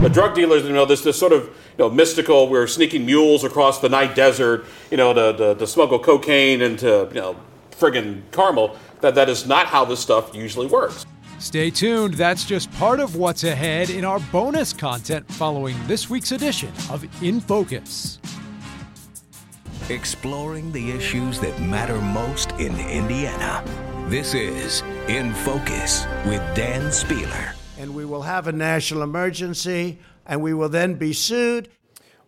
The drug dealers, you know, this this sort of you know mystical. We're sneaking mules across the night desert, you know, to, to, to smuggle cocaine into you know friggin' Carmel. That that is not how this stuff usually works. Stay tuned. That's just part of what's ahead in our bonus content following this week's edition of In Focus. Exploring the issues that matter most in Indiana. This is In Focus with Dan Spieler. And we will have a national emergency, and we will then be sued.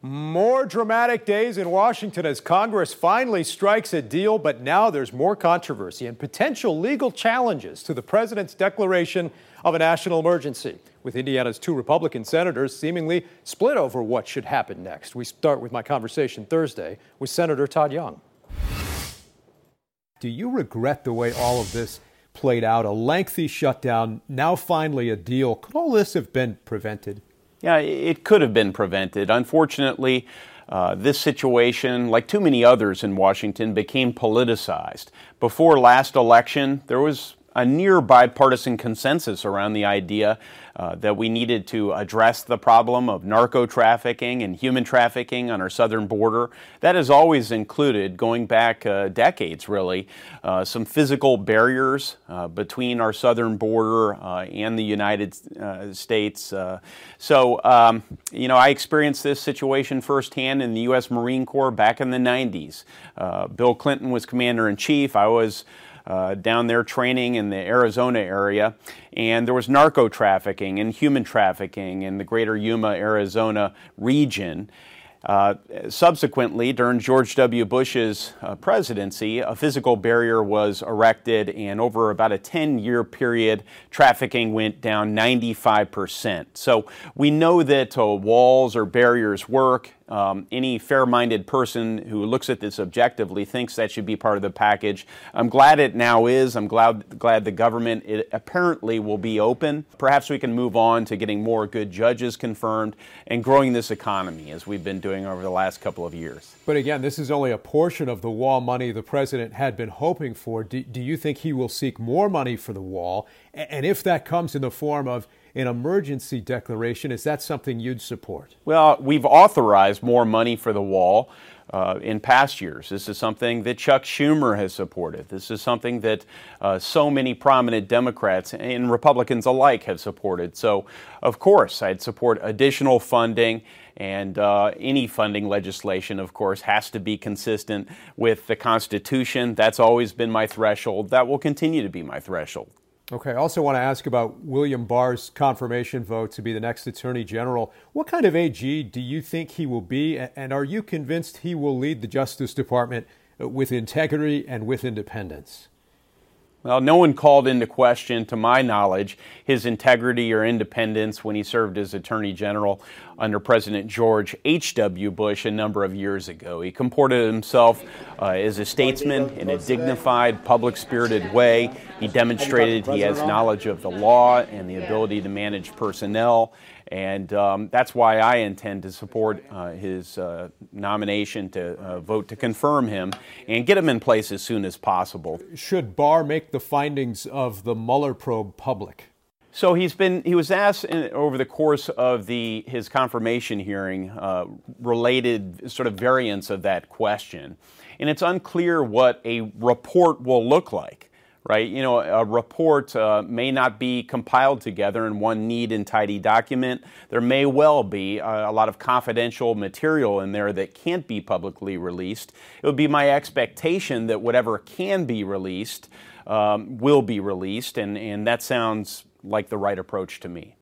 More dramatic days in Washington as Congress finally strikes a deal, but now there's more controversy and potential legal challenges to the president's declaration of a national emergency, with Indiana's two Republican senators seemingly split over what should happen next. We start with my conversation Thursday with Senator Todd Young. Do you regret the way all of this played out? A lengthy shutdown, now finally a deal. Could all this have been prevented? Yeah, it could have been prevented. Unfortunately, uh, this situation, like too many others in Washington, became politicized. Before last election, there was a near bipartisan consensus around the idea uh, that we needed to address the problem of narco trafficking and human trafficking on our southern border. That has always included, going back uh, decades really, uh, some physical barriers uh, between our southern border uh, and the United uh, States. so, um, you know, I experienced this situation firsthand in the U.S. Marine Corps back in the 90s. Bill Clinton was commander in chief. I was uh, down there training in the Arizona area, and there was narco trafficking and human trafficking in the greater Yuma, Arizona region. Uh, subsequently, during George W. Bush's uh, presidency, a physical barrier was erected, and over about a 10 year period, trafficking went down 95%. So we know that uh, walls or barriers work. Um, any fair minded person who looks at this objectively thinks that should be part of the package. I'm glad it now is. I'm glad, glad the government apparently will be open. Perhaps we can move on to getting more good judges confirmed and growing this economy as we've been doing over the last couple of years. But again, this is only a portion of the wall money the president had been hoping for. Do, do you think he will seek more money for the wall? And if that comes in the form of an emergency declaration. Is that something you'd support? Well, we've authorized more money for the wall. Uh, in past years. This is something that Chuck Schumer has supported. This is something that uh, so many prominent Democrats and Republicans alike have supported. So, of course, I'd support additional funding. And uh, any funding legislation, of course, has to be consistent with the Constitution. That's always been my threshold. That will continue to be my threshold. Okay. I also want to ask about William Barr's confirmation vote to be the next Attorney General. What kind of AG do you think he will be? And are you convinced he will lead the Justice Department uh, with integrity and with independence? Well, no one called into question, to my knowledge, his integrity or independence when he served as Attorney General under President George H.W. Bush a number of years ago. He comported himself uh, as a statesman in a dignified, public spirited way. He demonstrated he has knowledge of the law and the ability to manage personnel. And um, that's why I intend to support uh, his uh, nomination to uh, vote to confirm him and get him in place as soon as possible. Should Barr make the findings of the Mueller probe public? So he's been he was asked in, over the course of the his confirmation hearing uh, related sort of variants of that question, and it's unclear what a report will look like right? You know, a report uh, may not be compiled together in one neat and tidy document. There may well be a, a, lot of confidential material in there that can't be publicly released. It would be my expectation that whatever can be released um, will be released, and, and that sounds like the right approach to me.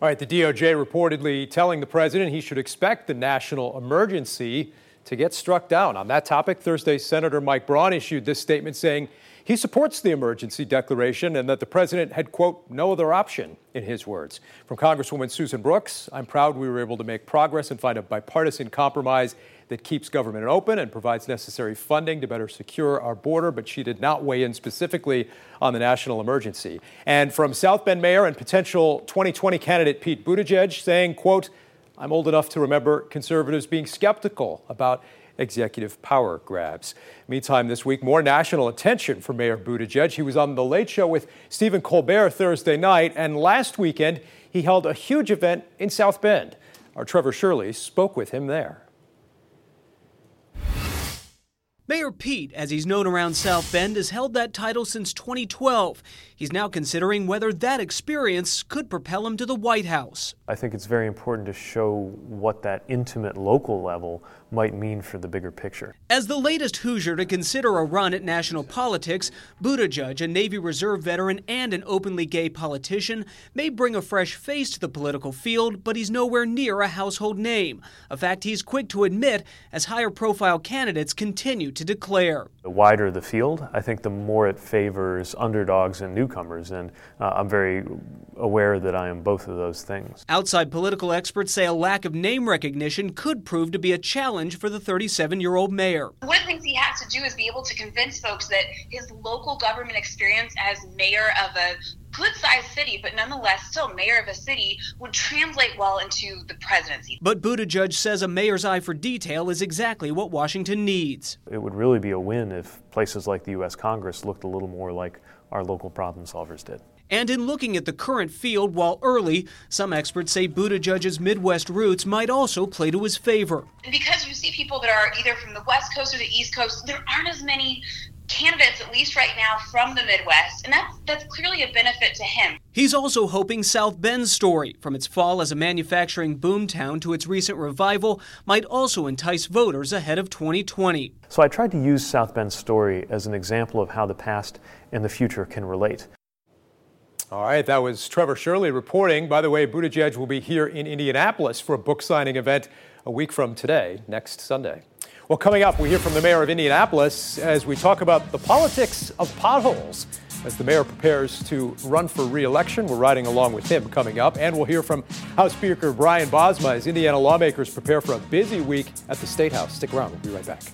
All right, the DOJ reportedly telling the president he should expect the national emergency to get struck down. On that topic, Thursday, Senator Mike Braun issued this statement saying he supports the emergency declaration and that the president had, quote, no other option, in his words. From Congresswoman Susan Brooks, I'm proud we were able to make progress and find a bipartisan compromise that keeps government open and provides necessary funding to better secure our border, but she did not weigh in specifically on the national emergency. And from South Bend Mayor and potential 2020 candidate Pete Buttigieg saying, quote, I'm old enough to remember conservatives being skeptical about executive power grabs. Meantime, this week, more national attention for Mayor Buttigieg. He was on The Late Show with Stephen Colbert Thursday night, and last weekend, he held a huge event in South Bend. Our Trevor Shirley spoke with him there. Mayor Pete, as he's known around South Bend, has held that title since 2012. He's now considering whether that experience could propel him to the White House. I think it's very important to show what that intimate local level might mean for the bigger picture. As the latest Hoosier to consider a run at national politics, Buttigieg, a Navy Reserve veteran and an openly gay politician, may bring a fresh face to the political field, but he's nowhere near a household name. A fact he's quick to admit as higher profile candidates continue to declare. The wider the field, I think the more it favors underdogs and newcomers, and uh, I'm very aware that I am both of those things. Outside political experts say a lack of name recognition could prove to be a challenge for the 37 year old mayor. One of the things he has to do is be able to convince folks that his local government experience as mayor of a good sized city, but nonetheless still mayor of a city, would translate well into the presidency. But Buttigieg says a mayor's eye for detail is exactly what Washington needs. It would really be a win if places like the U.S. Congress looked a little more like our local problem solvers did. And in looking at the current field, while early, some experts say Buttigieg's Midwest roots might also play to his favor. And because you see people that are either from the West Coast or the East Coast, there aren't as many candidates, at least right now, from the Midwest, and that's that's clearly a benefit to him. He's also hoping South Bend's story, from its fall as a manufacturing boomtown to its recent revival, might also entice voters ahead of 2020. So I tried to use South Bend's story as an example of how the past and the future can relate. All right, that was Trevor Shirley reporting. By the way, Buttigieg will be here in Indianapolis for a book signing event a week from today, next Sunday. Well, coming up, we hear from the mayor of Indianapolis as we talk about the politics of potholes. As the mayor prepares to run for re-election, we're riding along with him coming up, and we'll hear from House Speaker Brian Bosma as Indiana lawmakers prepare for a busy week at the State House. Stick around, we'll be right back.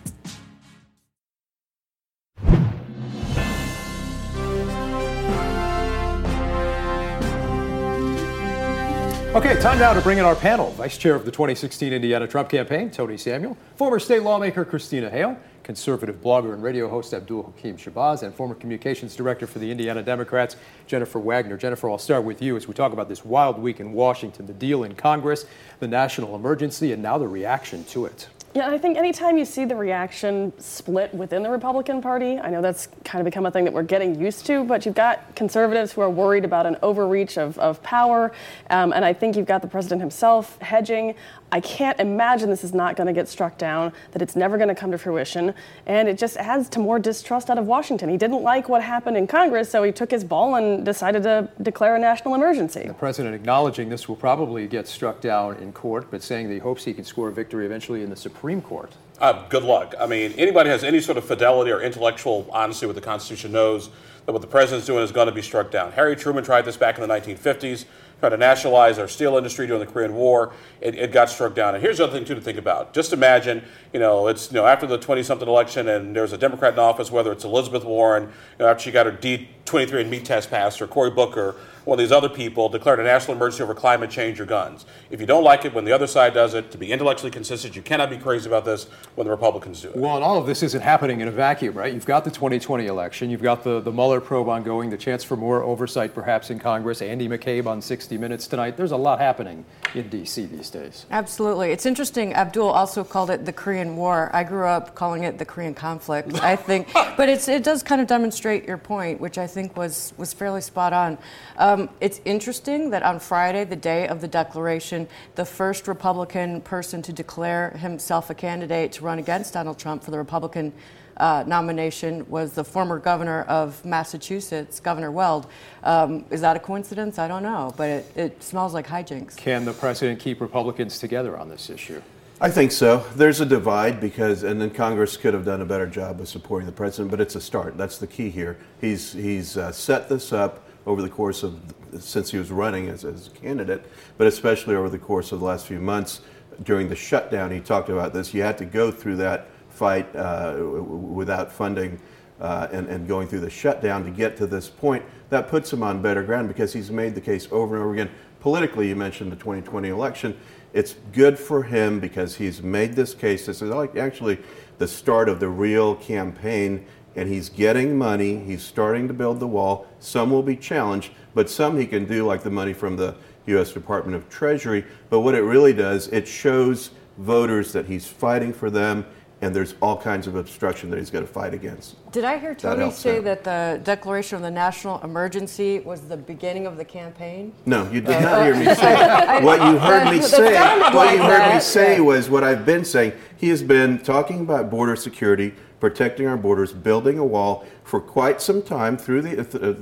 Okay, time now to bring in our panel. Vice Chair of the 2016 Indiana Trump campaign, Tony Samuel, former state lawmaker Christina Hale, conservative blogger and radio host Abdul Hakim Shabazz, and former communications director for the Indiana Democrats, Jennifer Wagner. Jennifer, I'll start with you as we talk about this wild week in Washington, the deal in Congress, the national emergency, and now the reaction to it. Yeah, I think anytime you see the reaction split within the Republican Party, I know that's kind of become a thing that we're getting used to, but you've got conservatives who are worried about an overreach of, of power, um, and I think you've got the president himself hedging. I can't imagine this is not going to get struck down, that it's never going to come to fruition, and it just adds to more distrust out of Washington. He didn't like what happened in Congress, so he took his ball and decided to declare a national emergency. The president acknowledging this will probably get struck down in court, but saying that he hopes he can score a victory eventually in the Supreme Court. Uh, good luck. I mean, anybody who has any sort of fidelity or intellectual honesty with the Constitution knows that what the president's doing is going to be struck down. Harry Truman tried this back in the 1950s trying to nationalize our steel industry during the Korean War. It, it, got struck down. And here's the other thing too to think about. Just imagine, you know, it's you know after the 20-something election, and there's a Democrat in office, whether it's Elizabeth Warren, you know, after she got her D23andMe test passed, or Cory Booker, one of these other people declared a national emergency over climate change or guns. If you don't like it when the other side does it, to be intellectually consistent, you cannot be crazy about this when the Republicans do it. Well, and all of this isn't happening in a vacuum, right? You've got the 2020 election, you've got the, the Mueller probe ongoing, the chance for more oversight perhaps in Congress, Andy McCabe on 60 Minutes tonight. There's a lot happening in D.C. these days. Absolutely. It's interesting. Abdul also called it the Korean War. I grew up calling it the Korean conflict, I think. but it's, it does kind of demonstrate your point, which I think was, was fairly spot on. Um, it's interesting that on Friday, the day of the declaration, the first Republican person to declare himself a candidate to run against Donald Trump for the Republican uh, nomination was the former governor of Massachusetts, Governor Weld. Um, is that a coincidence? I don't know, but it, it smells like hijinks. Can the president keep Republicans together on this issue? I think so. There's a divide because, and then Congress could have done a better job of supporting the president, but it's a start. That's the key here. He's he's uh, set this up over the course of since he was running as, as a candidate, but especially over the course of the last few months during the shutdown. He talked about this. You had to go through that fight uh, without funding uh, and, and going through the shutdown to get to this point. That puts him on better ground because he's made the case over and over again politically, you mentioned the 2020 election. It's good for him because he's made this case. This is actually the start of the real campaign, and he's getting money. He's starting to build the wall. Some will be challenged, but some he can do, like the money from the U.S. Department of Treasury. But what it really does, it shows voters that he's fighting for them and there's all kinds of obstruction that he's got to fight against. Did I hear Tony say him. that the declaration of the national emergency was the beginning of the campaign? No, you did uh, not hear me say. what you heard me say, what you heard me say was what I've been saying. He has been talking about border security, protecting our borders, building a wall for quite some time through the uh,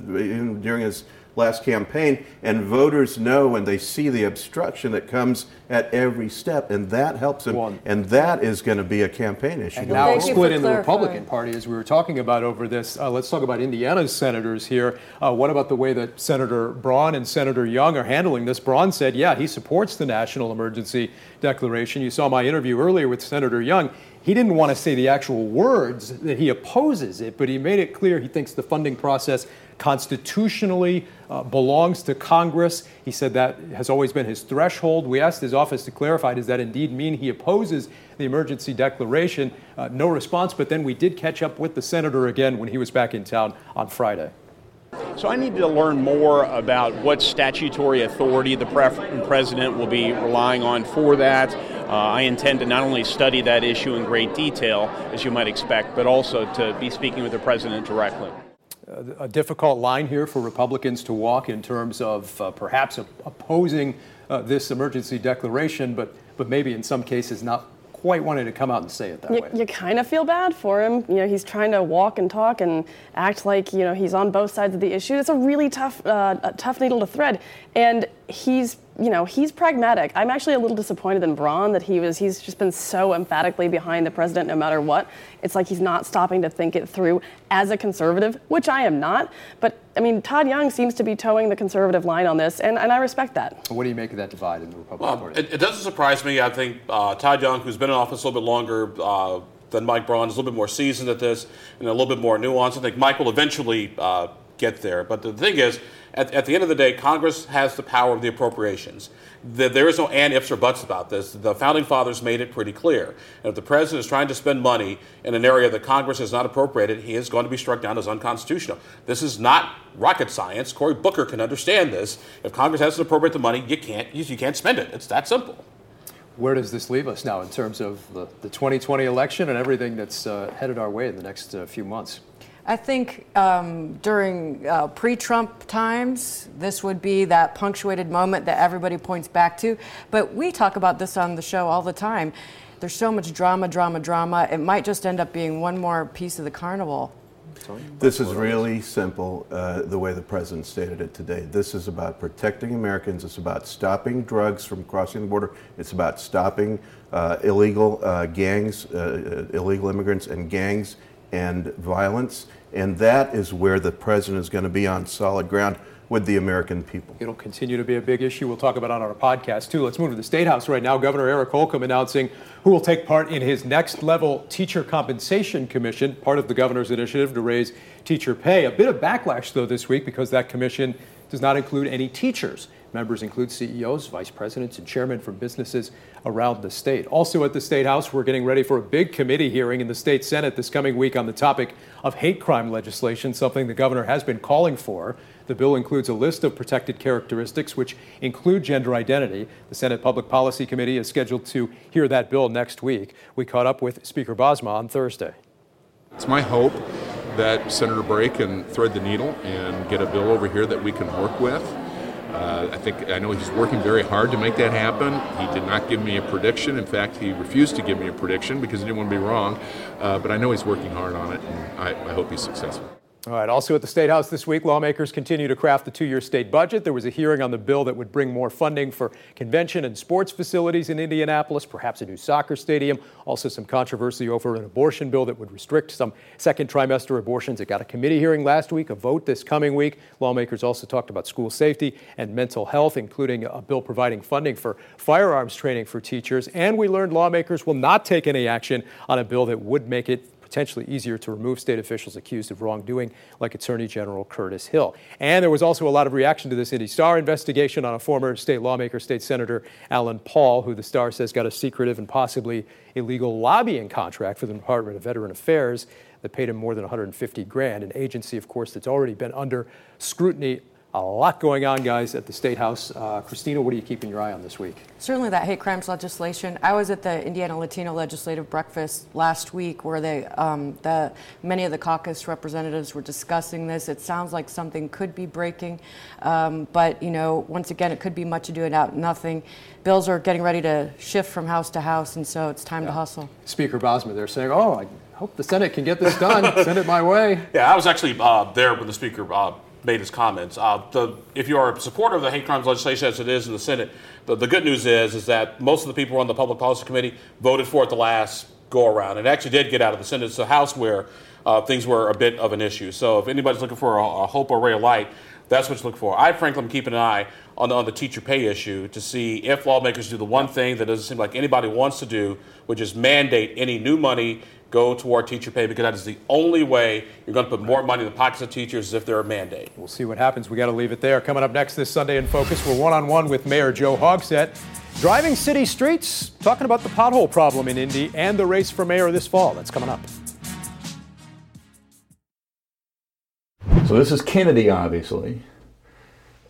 during his last campaign, and voters know when they see the obstruction that comes at every step, and that helps them. Well, and that is going to be a campaign issue. And now split in the Republican Party, as we were talking about over this. Uh, let's talk about Indiana's senators here. Uh, what about the way that Senator Braun and Senator Young are handling this? Braun said, yeah, he supports the national emergency declaration. You saw my interview earlier with Senator Young he didn't want to say the actual words that he opposes it, but he made it clear he thinks the funding process constitutionally uh, belongs to Congress. He said that has always been his threshold. We asked his office to clarify does that indeed mean he opposes the emergency declaration? Uh, no response, but then we did catch up with the senator again when he was back in town on Friday. So I need to learn more about what statutory authority the president will be relying on for that. Uh, I intend to not only study that issue in great detail, as you might expect, but also to be speaking with the president directly a difficult line here for Republicans to walk in terms of uh, perhaps opposing uh, this emergency declaration, but, but maybe in some cases not quite wanting to come out and say it that you, way. You kind of feel bad for him. You know, he's trying to walk and talk and act like you know he's on both sides of the issue. It's a really tough, uh, a tough needle to thread, and he's you know, he's pragmatic. I'm actually a little disappointed in Braun that he was, he's just been so emphatically behind the president no matter what. It's like he's not stopping to think it through as a conservative, which I am not. But I mean, Todd Young seems to be toeing the conservative line on this, and, and I respect that. What do you make of that divide in the Republican well, Party? It, it, doesn't surprise me. I think uh, Todd Young, who's been in office a little bit longer, uh, than Mike Braun, is a little bit more seasoned at this and a little bit more nuanced. I think Mike will eventually uh, get there. But the thing is, at, at, the end of the day, Congress has the power of the appropriations. The, there is no and ifs or buts about this. The founding fathers made it pretty clear. And if the president is trying to spend money in an area that Congress has not appropriated, he is going to be struck down as unconstitutional. This is not rocket science. Cory Booker can understand this. If Congress hasn't appropriated the money, you can't you, you can't spend it. It's that simple. Where does this leave us now in terms of the, the 2020 election and everything that's uh, headed our way in the next uh, few months? I think um, during uh, pre Trump times, this would be that punctuated moment that everybody points back to. But we talk about this on the show all the time. There's so much drama, drama, drama. It might just end up being one more piece of the carnival. This is really simple, uh, the way the president stated it today. This is about protecting Americans. It's about stopping drugs from crossing the border. It's about stopping uh, illegal uh, gangs, uh, uh, illegal immigrants and gangs and violence. And that is where the president is going to be on solid ground with the American people. It'll continue to be a big issue. We'll talk about it on our podcast too. Let's move to the State House right now. Governor Eric Holcomb announcing who will take part in his next level teacher compensation commission, part of the governor's initiative to raise teacher pay. A bit of backlash though this week because that commission does not include any teachers. Members include CEOs, vice presidents, and chairmen from businesses around the state. Also at the State House, we're getting ready for a big committee hearing in the state Senate this coming week on the topic of hate crime legislation, something the governor has been calling for. The bill includes a list of protected characteristics, which include gender identity. The Senate Public Policy Committee is scheduled to hear that bill next week. We caught up with Speaker Bosma on Thursday. It's my hope that Senator Bray can thread the needle and get a bill over here that we can work with. Uh, I think I know he's working very hard to make that happen. He did not give me a prediction. In fact, he refused to give me a prediction because he didn't want to be wrong. Uh, but I know he's working hard on it, and I, I hope he's successful. All right. Also at the State House this week, lawmakers continue to craft the two year state budget. There was a hearing on the bill that would bring more funding for convention and sports facilities in Indianapolis, perhaps a new soccer stadium. Also, some controversy over an abortion bill that would restrict some second trimester abortions. It got a committee hearing last week, a vote this coming week. Lawmakers also talked about school safety and mental health, including a bill providing funding for firearms training for teachers. And we learned lawmakers will not take any action on a bill that would make it potentially easier to remove state officials accused of wrongdoing, like Attorney General Curtis Hill. And there was also a lot of reaction to this Indy Star investigation on a former state lawmaker, State Senator Allen Paul, who the Star says got a secretive and possibly illegal lobbying contract for the Department of Veteran Affairs that paid him more than 150 grand, an agency, of course, that's already been under scrutiny a lot going on, guys, at the State House. Uh, Christina, what are you keeping your eye on this week? Certainly that hate crimes legislation. I was at the Indiana Latino Legislative Breakfast last week where they, um, the, many of the caucus representatives were discussing this. It sounds like something could be breaking, um, but, you know, once again, it could be much ado about nothing. Bills are getting ready to shift from house to house, and so it's time yeah. to hustle. Speaker Bosma, they're saying, oh, I hope the Senate can get this done. Send it my way. Yeah, I was actually uh, there when the Speaker uh, made his comments. Uh, the, if you are a supporter of the hate crimes legislation as it is in the Senate, the, the good news is is that most of the people on the Public Policy Committee voted for it the last go around. It actually did get out of the Senate. It's the House where uh, things were a bit of an issue. So if anybody's looking for a, a hope or ray of light, that's what you look for. I frankly am keeping an eye on the, on the teacher pay issue to see if lawmakers do the one thing that doesn't seem like anybody wants to do, which is mandate any new money go toward teacher pay because that is the only way you're going to put more money in the pockets of teachers if they're a mandate. We'll see what happens. We got to leave it there. Coming up next this Sunday in Focus, we're one on one with Mayor Joe Hogsett. Driving city streets, talking about the pothole problem in Indy and the race for mayor this fall. That's coming up. So this is Kennedy, obviously,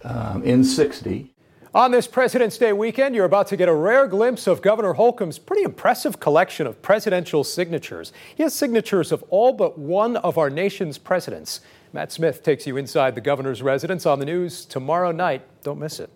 um, in 60. On this President's Day weekend, you're about to get a rare glimpse of Governor Holcomb's pretty impressive collection of presidential signatures. He has signatures of all but one of our nation's presidents. Matt Smith takes you inside the governor's residence on the news tomorrow night. Don't miss it.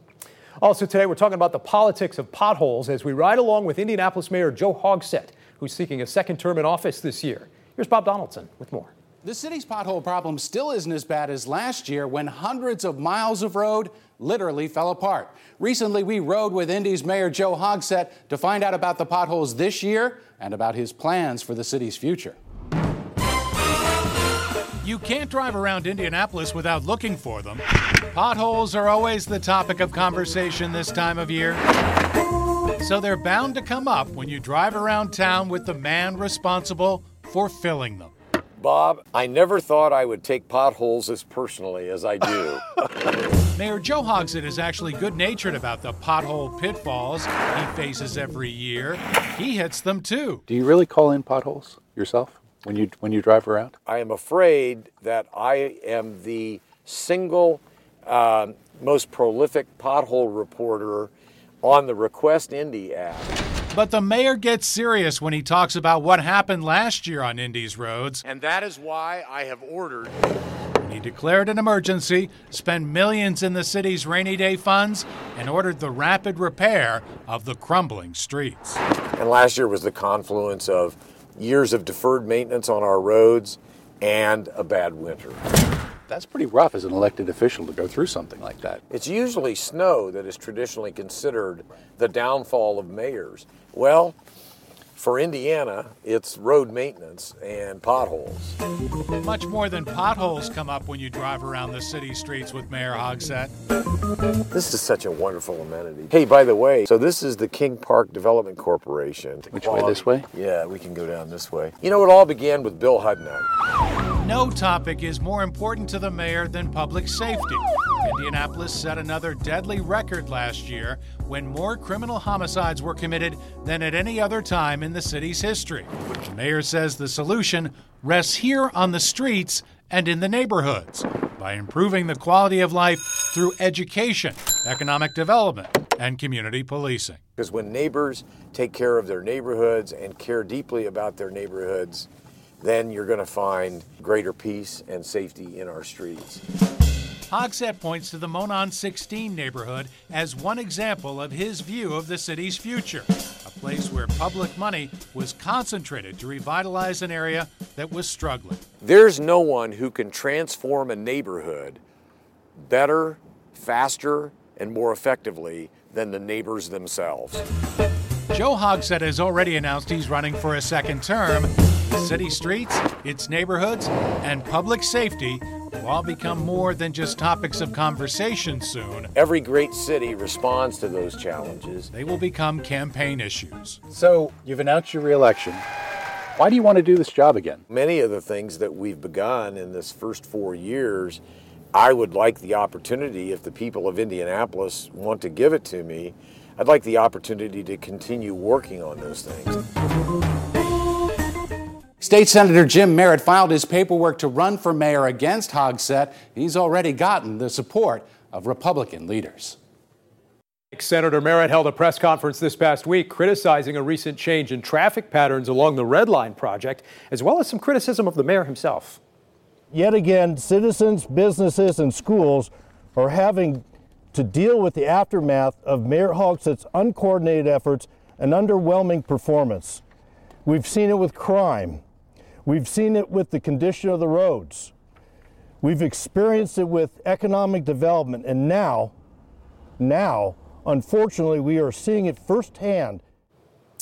Also, today we're talking about the politics of potholes as we ride along with Indianapolis Mayor Joe Hogsett, who's seeking a second term in office this year. Here's Bob Donaldson with more. The city's pothole problem still isn't as bad as last year when hundreds of miles of road literally fell apart. Recently, we rode with Indy's Mayor Joe Hogsett to find out about the potholes this year and about his plans for the city's future. You can't drive around Indianapolis without looking for them. Potholes are always the topic of conversation this time of year. So they're bound to come up when you drive around town with the man responsible for filling them. Bob, I never thought I would take potholes as personally as I do. Mayor Joe Hogsett is actually good natured about the pothole pitfalls he faces every year. He hits them too. Do you really call in potholes yourself when you when you drive around? I am afraid that I am the single uh, most prolific pothole reporter on the Request Indy app. But the mayor gets serious when he talks about what happened last year on Indy's roads. And that is why I have ordered. He declared an emergency, spent millions in the city's rainy day funds, and ordered the rapid repair of the crumbling streets. And last year was the confluence of years of deferred maintenance on our roads and a bad winter. That's pretty rough as an elected official to go through something like that. It's usually snow that is traditionally considered the downfall of mayors. Well, for Indiana, it's road maintenance and potholes. Much more than potholes come up when you drive around the city streets with Mayor Hogsett. This is such a wonderful amenity. Hey, by the way, so this is the King Park Development Corporation. Which way, this way? Yeah, we can go down this way. You know, it all began with Bill Hudnut. No topic is more important to the mayor than public safety. Indianapolis set another deadly record last year when more criminal homicides were committed than at any other time in the city's history. The mayor says the solution rests here on the streets and in the neighborhoods by improving the quality of life through education, economic development, and community policing. Because when neighbors take care of their neighborhoods and care deeply about their neighborhoods, then you're going to find greater peace and safety in our streets. Hogsett points to the Monon 16 neighborhood as one example of his view of the city's future, a place where public money was concentrated to revitalize an area that was struggling. There's no one who can transform a neighborhood better, faster, and more effectively than the neighbors themselves. Joe Hogsett has already announced he's running for a second term. The city streets, its neighborhoods, and public safety will all become more than just topics of conversation soon. Every great city responds to those challenges. They will become campaign issues. So, you've announced your reelection, Why do you want to do this job again? Many of the things that we've begun in this first four years, I would like the opportunity, if the people of Indianapolis want to give it to me, I'd like the opportunity to continue working on those things. State Senator Jim Merritt filed his paperwork to run for mayor against Hogsett. He's already gotten the support of Republican leaders. Senator Merritt held a press conference this past week criticizing a recent change in traffic patterns along the Red Line project, as well as some criticism of the mayor himself. Yet again, citizens, businesses, and schools are having to deal with the aftermath of Mayor Hogsett's uncoordinated efforts and underwhelming performance. We've seen it with crime. We've seen it with the condition of the roads. We've experienced it with economic development, and now, now, unfortunately, we are seeing it firsthand.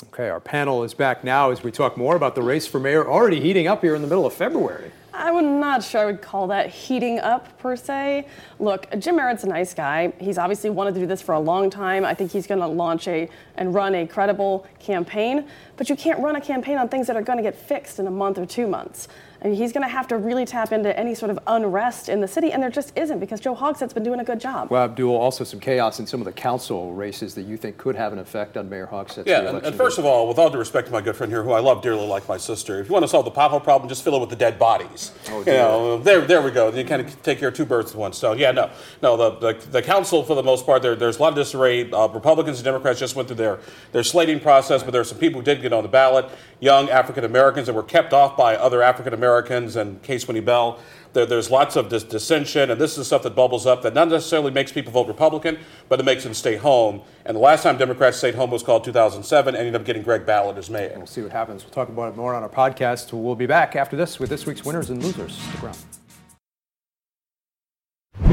Okay, our panel is back now as we talk more about the race for mayor already heating up here in the middle of February. I'm not sure I would call that heating up per se. Look, Jim Merritt's a nice guy. He's obviously wanted to do this for a long time. I think he's going to launch a and run a credible campaign. But you can't run a campaign on things that are going to get fixed in a month or two months. And he's going to have to really tap into any sort of unrest in the city, and there just isn't because Joe Hogsett's been doing a good job. Well, Abdul, also some chaos in some of the council races that you think could have an effect on Mayor Hogsett's Yeah, and, and first of all, with all due respect to my good friend here, who I love dearly like my sister, if you want to solve the pothole problem, just fill it with the dead bodies. Oh, you know, there, there we go. You kind of take care of two birds with one stone. Yeah, no, no. The, the, the council, for the most part, there, there's a lot of disarray. Uh, Republicans and Democrats just went through their, their slating process, but there are some people who did get on the ballot, young African Americans that were kept off by other African Americans and Case Winnie Bell. There, there's lots of dis- dissension, and this is stuff that bubbles up that not necessarily makes people vote Republican, but it makes them stay home. And the last time Democrats stayed home was called 2007, ended up getting Greg Ballard as mayor. We'll see what happens. We'll talk about it more on our podcast. We'll be back after this with this week's winners and losers. Stick around.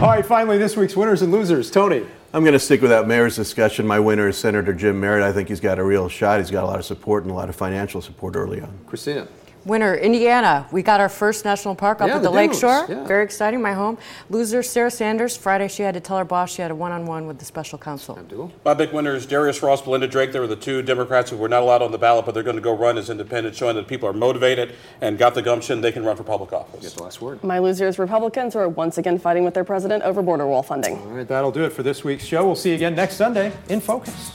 All right, finally, this week's winners and losers. Tony. I'm going to stick with that mayor's discussion. My winner is Senator Jim Merritt. I think he's got a real shot. He's got a lot of support and a lot of financial support early on. Christina. Winner, Indiana. We got our first national park up Yeah, at the, the Lake Shore. yeah. Very exciting, my home. Loser, Sarah Sanders. Friday, she had to tell her boss she had a one on one with the special counsel. My big winners, Darius Ross, Belinda Drake. They were the two Democrats who were not allowed on the ballot, but they're going to go run as independents, showing that people are motivated and got the gumption. They can run for public office. Get the last word. My losers, Republicans, who are once again fighting with their president over border wall funding. All right, that'll do it for this week's show. We'll see you again next Sunday in Focus.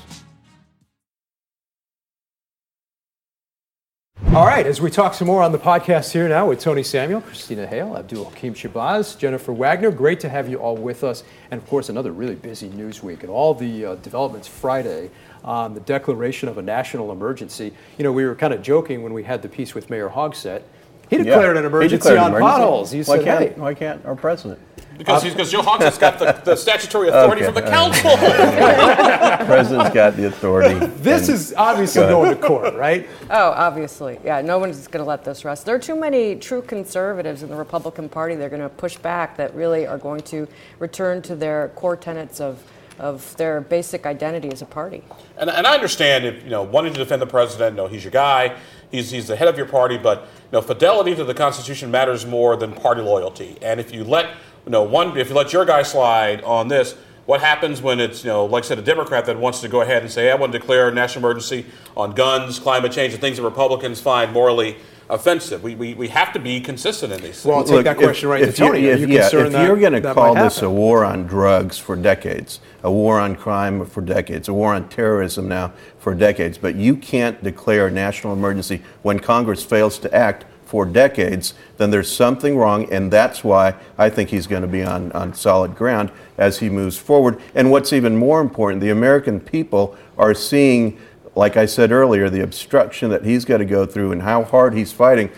All right, as we talk some more on the podcast here now with Tony Samuel, Christina Hale, Abdul Hakim Shabazz, Jennifer Wagner, great to have you all with us. And of course, another really busy news week and all the uh, developments Friday on the declaration of a national emergency. You know, we were kind of joking when we had the piece with Mayor Hogsett. He Yeah, declared an emergency declared on emergency. potholes. He why said, can't, hey, why can't our president? Because, he's, because Joe Hogsett's got the, the statutory authority Okay, from the all right. council. President's got the authority. this and- is obviously Go going to court, right? Oh, obviously. Yeah, no one's going to let this rest. There are too many true conservatives in the Republican Party. They're going to push back that really are going to return to their core tenets of, of their basic identity as a party. And, and I understand if you know wanting to defend the president. No, he's your guy. He's, he's the head of your party. But you know, fidelity to the Constitution matters more than party loyalty. And if you let you know one, if you let your guy slide on this, what happens when it's you know, like I said, a Democrat that wants to go ahead and say, "I want to declare a national emergency on guns, climate change, and things that Republicans find morally offensive." We, we, we have to be consistent in these. Well, I'll things. take that question right to you- Tony. Are if- you yeah, concerned if that you're going to call this a war on drugs for decades, a war on crime for decades, a war on terrorism now for decades, but you can't declare a national emergency when Congress fails to act for decades, then there's something wrong, and that's why I think he's going to be on, on solid ground as he moves forward. And what's even more important, the American people are seeing, like I said earlier, the obstruction that he's got to go through and how hard he's fighting.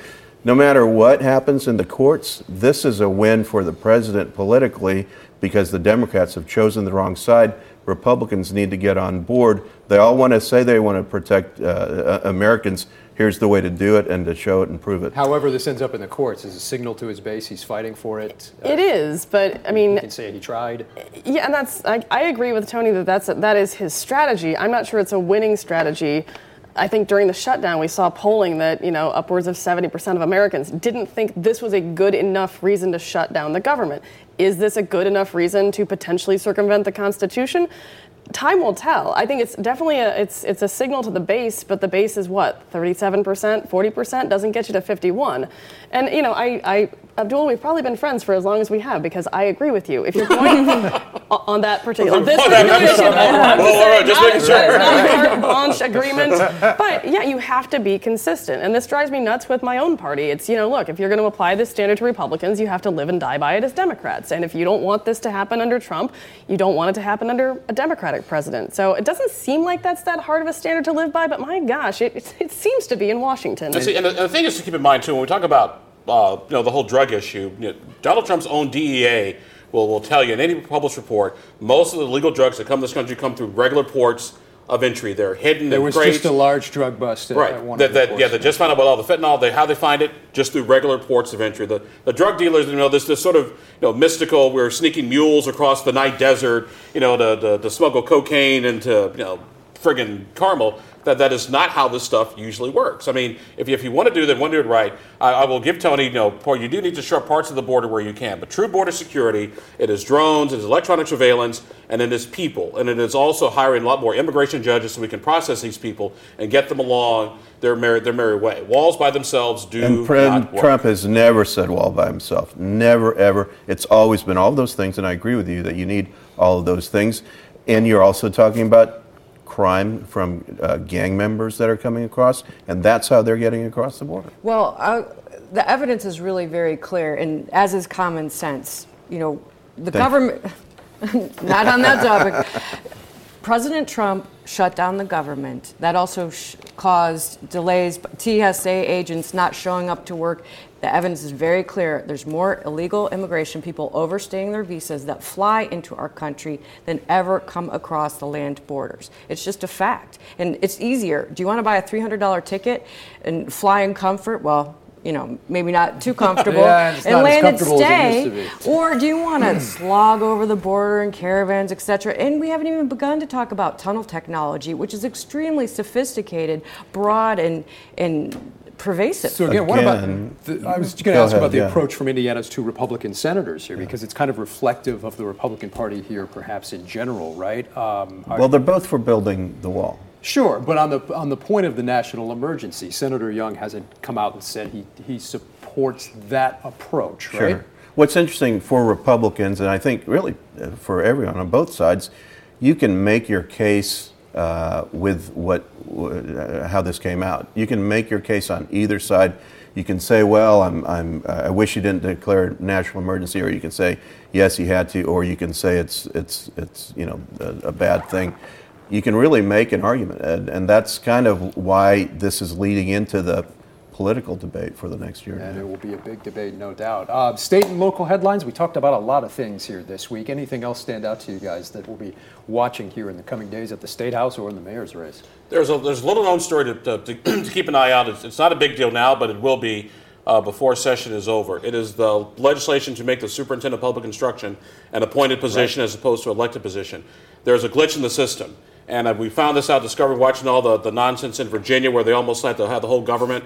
No matter what happens in the courts, this is a win for the president politically because the Democrats have chosen the wrong side. Republicans need to get on board. They all want to say they want to protect uh, uh, Americans. Here's the way to do it and to show it and prove it. However, this ends up in the courts as a signal to his base. He's fighting for it. Uh, it is, but I mean, You can say he tried. Yeah, and that's I, I agree with Tony that that's that is his strategy. I'm not sure it's a winning strategy. I think during the shutdown we saw polling that you know upwards of 70% of Americans didn't think this was a good enough reason to shut down the government. Is this a good enough reason to potentially circumvent the Constitution? Time will tell. I think it's definitely a it's it's a signal to the base, but the base is what 37 percent, 40 percent doesn't get you to 51. And you know, I, I Abdul, we've probably been friends for as long as we have because I agree with you. If you're going on that particular this On that particular issue, episode. I have to Well, all right, just making sure. not a carte agreement. But yeah, you have to be consistent, and this drives me nuts with my own party. It's you know, look, if you're going to apply this standard to Republicans, you have to live and die by it as Democrats. And if you don't want this to happen under Trump, you don't want it to happen under a Democratic president. So it doesn't seem like that's that hard of a standard to live by. But my gosh, it, it, it seems to be in Washington. And, see, and, the, and the thing is to keep in mind too when we talk about uh, you know the whole drug issue. You know, Donald Trump's own DEA will, will tell you in any published report most of the illegal drugs that come to this country come through regular ports of entry. They're hidden. There was crates. just a large drug bust at, Right. at one That, that, yeah, they just found out about all the fentanyl. They, how they find it? Just through regular ports of entry. The, the drug dealers, you know, this, this sort of you know, mystical, we're sneaking mules across the night desert, you know, to, to, to smuggle cocaine into, you know, friggin' Carmel. That, that is not how this stuff usually works. I mean, if you, if you want to do that, want to do it right, I, I will give Tony, you know, Paul, you do need to shut parts of the border where you can. But true border security, it is drones, it is electronic surveillance, and it is people. And it is also hiring a lot more immigration judges so we can process these people and get them along their merry, their merry way. Walls by themselves do And not President work. Trump has never said wall by himself. Never, ever. It's always been all those things, and I agree with you that you need all of those things. And you're also talking about crime from uh, gang members that are coming across, and that's how they're getting across the border. Well, uh, the evidence is really very clear, and as is common sense. You know, the Thank- government, not on that topic. President Trump shut down the government. That also sh- caused delays, TSA agents not showing up to work. The evidence is very clear. There's more illegal immigration people overstaying their visas that fly into our country than ever come across the land borders. It's just a fact. And it's easier. Do you want to buy a $300 ticket and fly in comfort? Well, you know, maybe not too comfortable Yeah, it's and land and comfortable as it stay. used to be. Or do you want to slog over the border in caravans, etc.? And we haven't even begun to talk about tunnel technology, which is extremely sophisticated, broad, and and pervasive. So again, what about? The, I was going to ask ahead, about the yeah. approach from Indiana's two Republican senators here, because it's kind of reflective of the Republican Party here, perhaps in general, right? Um, are- Well, they're both for building the wall. Sure, but on the on the point of the national emergency, Senator Young hasn't come out and said he he supports that approach, right? Sure. What's interesting for Republicans, and I think really uh, for everyone on both sides, you can make your case uh, with what uh, how this came out. You can make your case on either side. You can say, "Well, I'm, I'm, I wish you didn't declare a national emergency," or you can say, "Yes, he had to," or you can say it's, it's, it's, you know, a, a bad thing. You can really make an argument, and, and that's kind of why this is leading into the political debate for the next year. And it will be a big debate, no doubt. Uh, state and local headlines. We talked about a lot of things here this week. Anything else stand out to you guys that we'll be watching here in the coming days at the state house or in the mayor's race? There's a there's a little known story to, to, to, to keep an eye out. It's, it's not a big deal now, but it will be uh, before session is over. It is the legislation to make the superintendent of public instruction an appointed position as opposed to elected position. There's a glitch in the system, and uh, we found this out discovering watching all the, the nonsense in Virginia where they almost had to have the whole government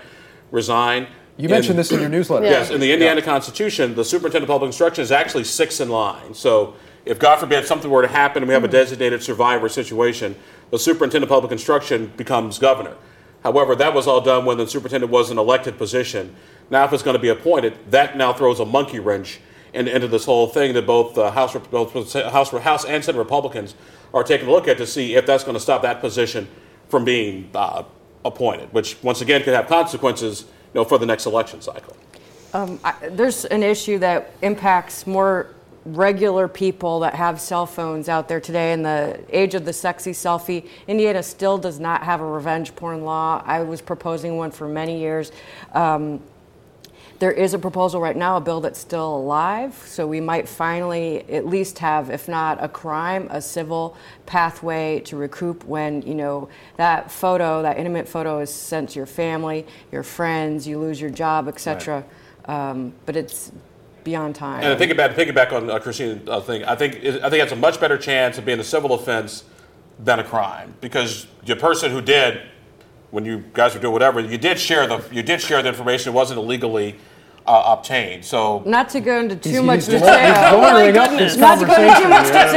resign. You mentioned this in your newsletter. Yes, in the Indiana Constitution, the superintendent of public instruction is actually six in line. So if God forbid something were to happen and we have a designated survivor situation, the superintendent of public instruction becomes governor. However, that was all done when the superintendent was an elected position. Now, if it's going to be appointed, that now throws a monkey wrench in, into this whole thing that both the House, both House, House and Senate Republicans are taking a look at to see if that's going to stop that position from being uh, appointed, which once again could have consequences, you know, for the next election cycle. Um, I, there's an issue that impacts more regular people that have cell phones out there today in the age of the sexy selfie. Indiana still does not have a revenge porn law. I was proposing one for many years. Um, there is a proposal right now, a bill that's still alive, so we might finally at least have, if not a crime, a civil pathway to recoup when, you know, that photo, that intimate photo is sent to your family, your friends, you lose your job, etc. Um, but it's beyond time. And to piggyback, piggyback on uh, Christine's uh, thing, I think I think it's a much better chance of being a civil offense than a crime because the person who did, when you guys were doing whatever, you did share the you did share the information. It wasn't illegally uh, obtained. So Not to go into too much detail. lowering up this Not to go into too much detail,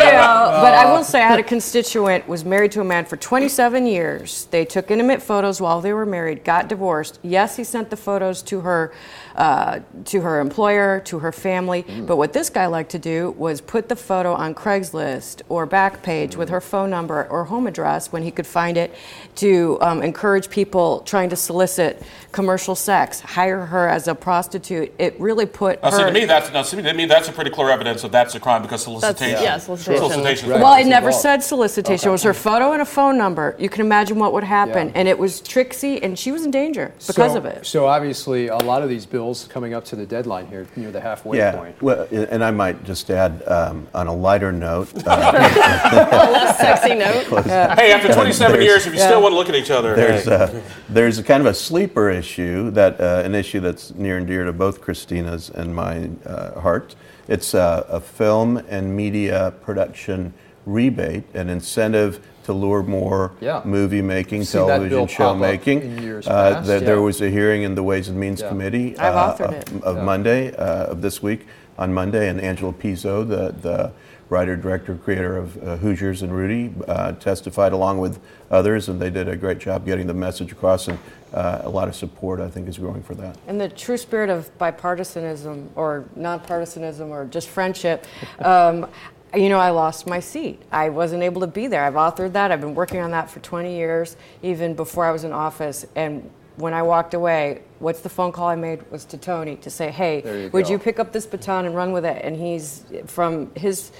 but I Uh, will say I had a constituent was married to a man for 27 years. They took intimate photos while they were married, got divorced. Yes, he sent the photos to her, uh, to her employer, to her family. Mm. But what this guy liked to do was put the photo on Craigslist or Backpage with her phone number or home address when he could find it, to um, encourage people trying to solicit commercial sex, hire her as a prostitute. It really put Now, her. see, to me, that's now, see, to me, that's a pretty clear evidence that that's a crime because solicitation. yeah, solicitation. Well, it never said solicitation. It was her photo and a phone number. You can imagine what would happen. Yeah. And it was Trixie, and she was in danger because so, of it. So obviously, a lot of these bills coming up to the deadline here near the halfway yeah. point. Well, and I might just add um, on a lighter note. Uh, A less sexy note. close- Hey, after 27 years, if you still want to look at each other, There's hey. uh, there's a kind of a sleeper issue that uh, an issue that's near and dear to both Christina's and my uh, heart. It's uh, a film and media production rebate, an incentive to lure more Yeah. movie making, Seen television show making. Uh, past, that yeah. There was a hearing in the Ways and Means Yeah. Committee uh, of, of Yeah. Monday uh, of this week on Monday, and Angelo Pizzo, the the writer, director, creator of uh, Hoosiers and Rudy, uh, testified along with others, and they did a great job getting the message across. And uh, a lot of support, I think, is growing for that. In the true spirit of bipartisanism or nonpartisanism or just friendship, um, you know, I lost my seat. I wasn't able to be there. I've authored that. I've been working on that for 20 years, even before I was in office. And when I walked away, what's the phone call I made was to Tony to say, hey, you would go. you pick up this baton and run with it? And he's from his.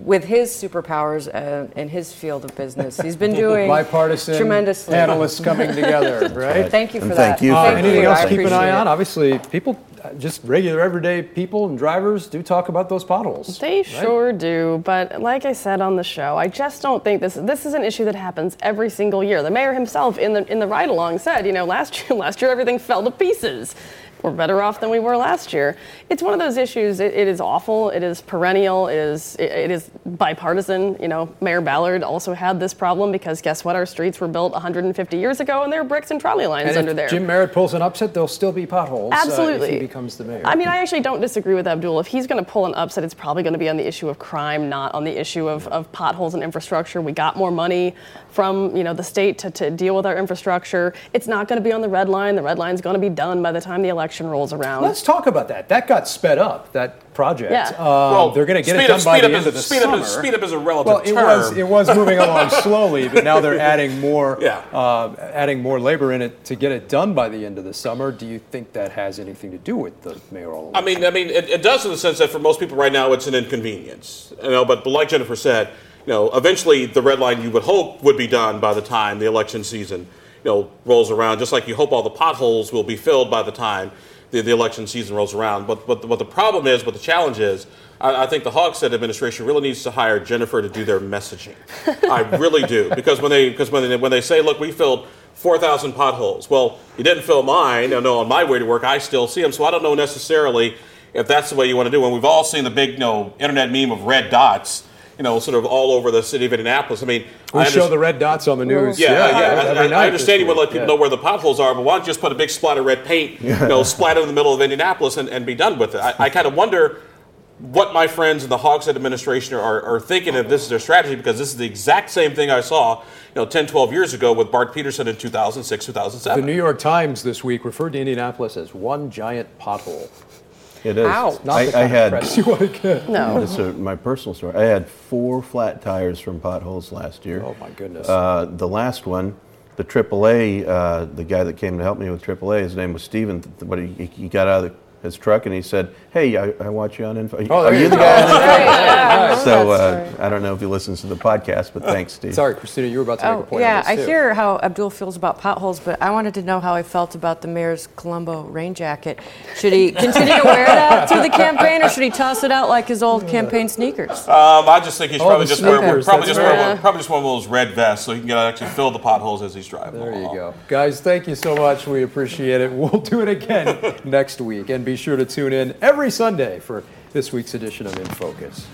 With his superpowers uh, in his field of business, he's been doing Bipartisan tremendously. analysts coming together, right? Thank you for And that. thank you Uh, for- anything you. else I to keep an eye appreciate on? it. Obviously, people, uh, just regular everyday people and drivers do talk about those potholes. They sure do, but like I said on the show, I just don't think this this is an issue that happens every single year. The mayor himself in the in the ride along said, you know, last year last year everything fell to pieces. We're better off than we were last year. It's one of those issues. It, it is awful. It is perennial. It is it, it is bipartisan. You know, Mayor Ballard also had this problem because guess what? Our streets were built 150 years ago, and there are bricks and trolley lines And under if there. Jim Merritt pulls an upset, there'll still be potholes. uh, Absolutely. if he becomes the mayor. I mean, I actually don't disagree with Abdul. If he's going to pull an upset, it's probably going to be on the issue of crime, not on the issue of, of potholes and infrastructure. We got more money from you know the state to, to deal with our infrastructure. It's not going to be on the red line. The red line's going to be done by the time the election rolls around. Let's talk about that. That got sped up. That project. Yeah. Um, Well, they're going to get it done up- by the end is- of the speed up summer. is- speed up is a relative well, it was term. it was moving along slowly, but now they're adding more Yeah. uh, adding more labor in it to get it done by the end of the summer. Do you think that has anything to do with the mayoral? I mean, I mean, it, it does in the sense that for most people right now, it's an inconvenience. You know, but, but like Jennifer said, you know, eventually the red line you would hope would be done by the time the election season, you know, rolls around. Just like you hope all the potholes will be filled by the time the, the election season rolls around. But but what the problem is, what the challenge is, I, I think the Hogsett administration really needs to hire Jennifer to do their messaging. I really do because when they because when they, when they say, look, we filled. 4,000 potholes. Well, you didn't fill mine. I know on my way to work, I still see them. So I don't know necessarily if that's the way you want to do it. And we've all seen the big, you know, internet meme of red dots, you know, sort of all over the city of Indianapolis. I mean, we I show understand- the red dots on the news. yeah, yeah. I- every I, night I understand you want to let people yeah. know where the potholes are, but why don't you just put a big splat of red paint, you know, splat in the middle of Indianapolis and, and be done with it? I, I kind of wonder what my friends in the Hogsett administration are, are thinking if this is their strategy, because this is the exact same thing I saw, you know, 10, 12 years ago with Bart Peterson in 2006 2007. The New York Times this week referred to Indianapolis as one giant pothole. It is. Ow. Not I, the I kind had of press you want to get. No. This is my personal story. I had four flat tires from potholes last year. Oh my goodness. Uh, the last one, the AAA, uh, the guy that came to help me with AAA, his name was Steven. But he, he got out of his truck and he said, "Hey, I, I watch you on Info. Oh, Are there you you the go. guy?" on Info?" Right, yeah, So uh, I don't know if he listens to the podcast, but thanks, Steve. Sorry, Christina, you were about to make a Oh, point. yeah, on I this too. hear how Abdul feels about potholes, but I wanted to know how he felt about the mayor's Columbo rain jacket. Should he continue to wear that through the campaign, or should he toss it out like his old campaign sneakers? Um, I just think he should Oh, probably the just wear probably that's just wear right. one, probably just one of those red vests so he can get, actually fill the potholes as he's driving. There you go. Guys, thank you so much. We appreciate it. We'll do it again next week. And be sure to tune in every Sunday for this week's edition of In Focus.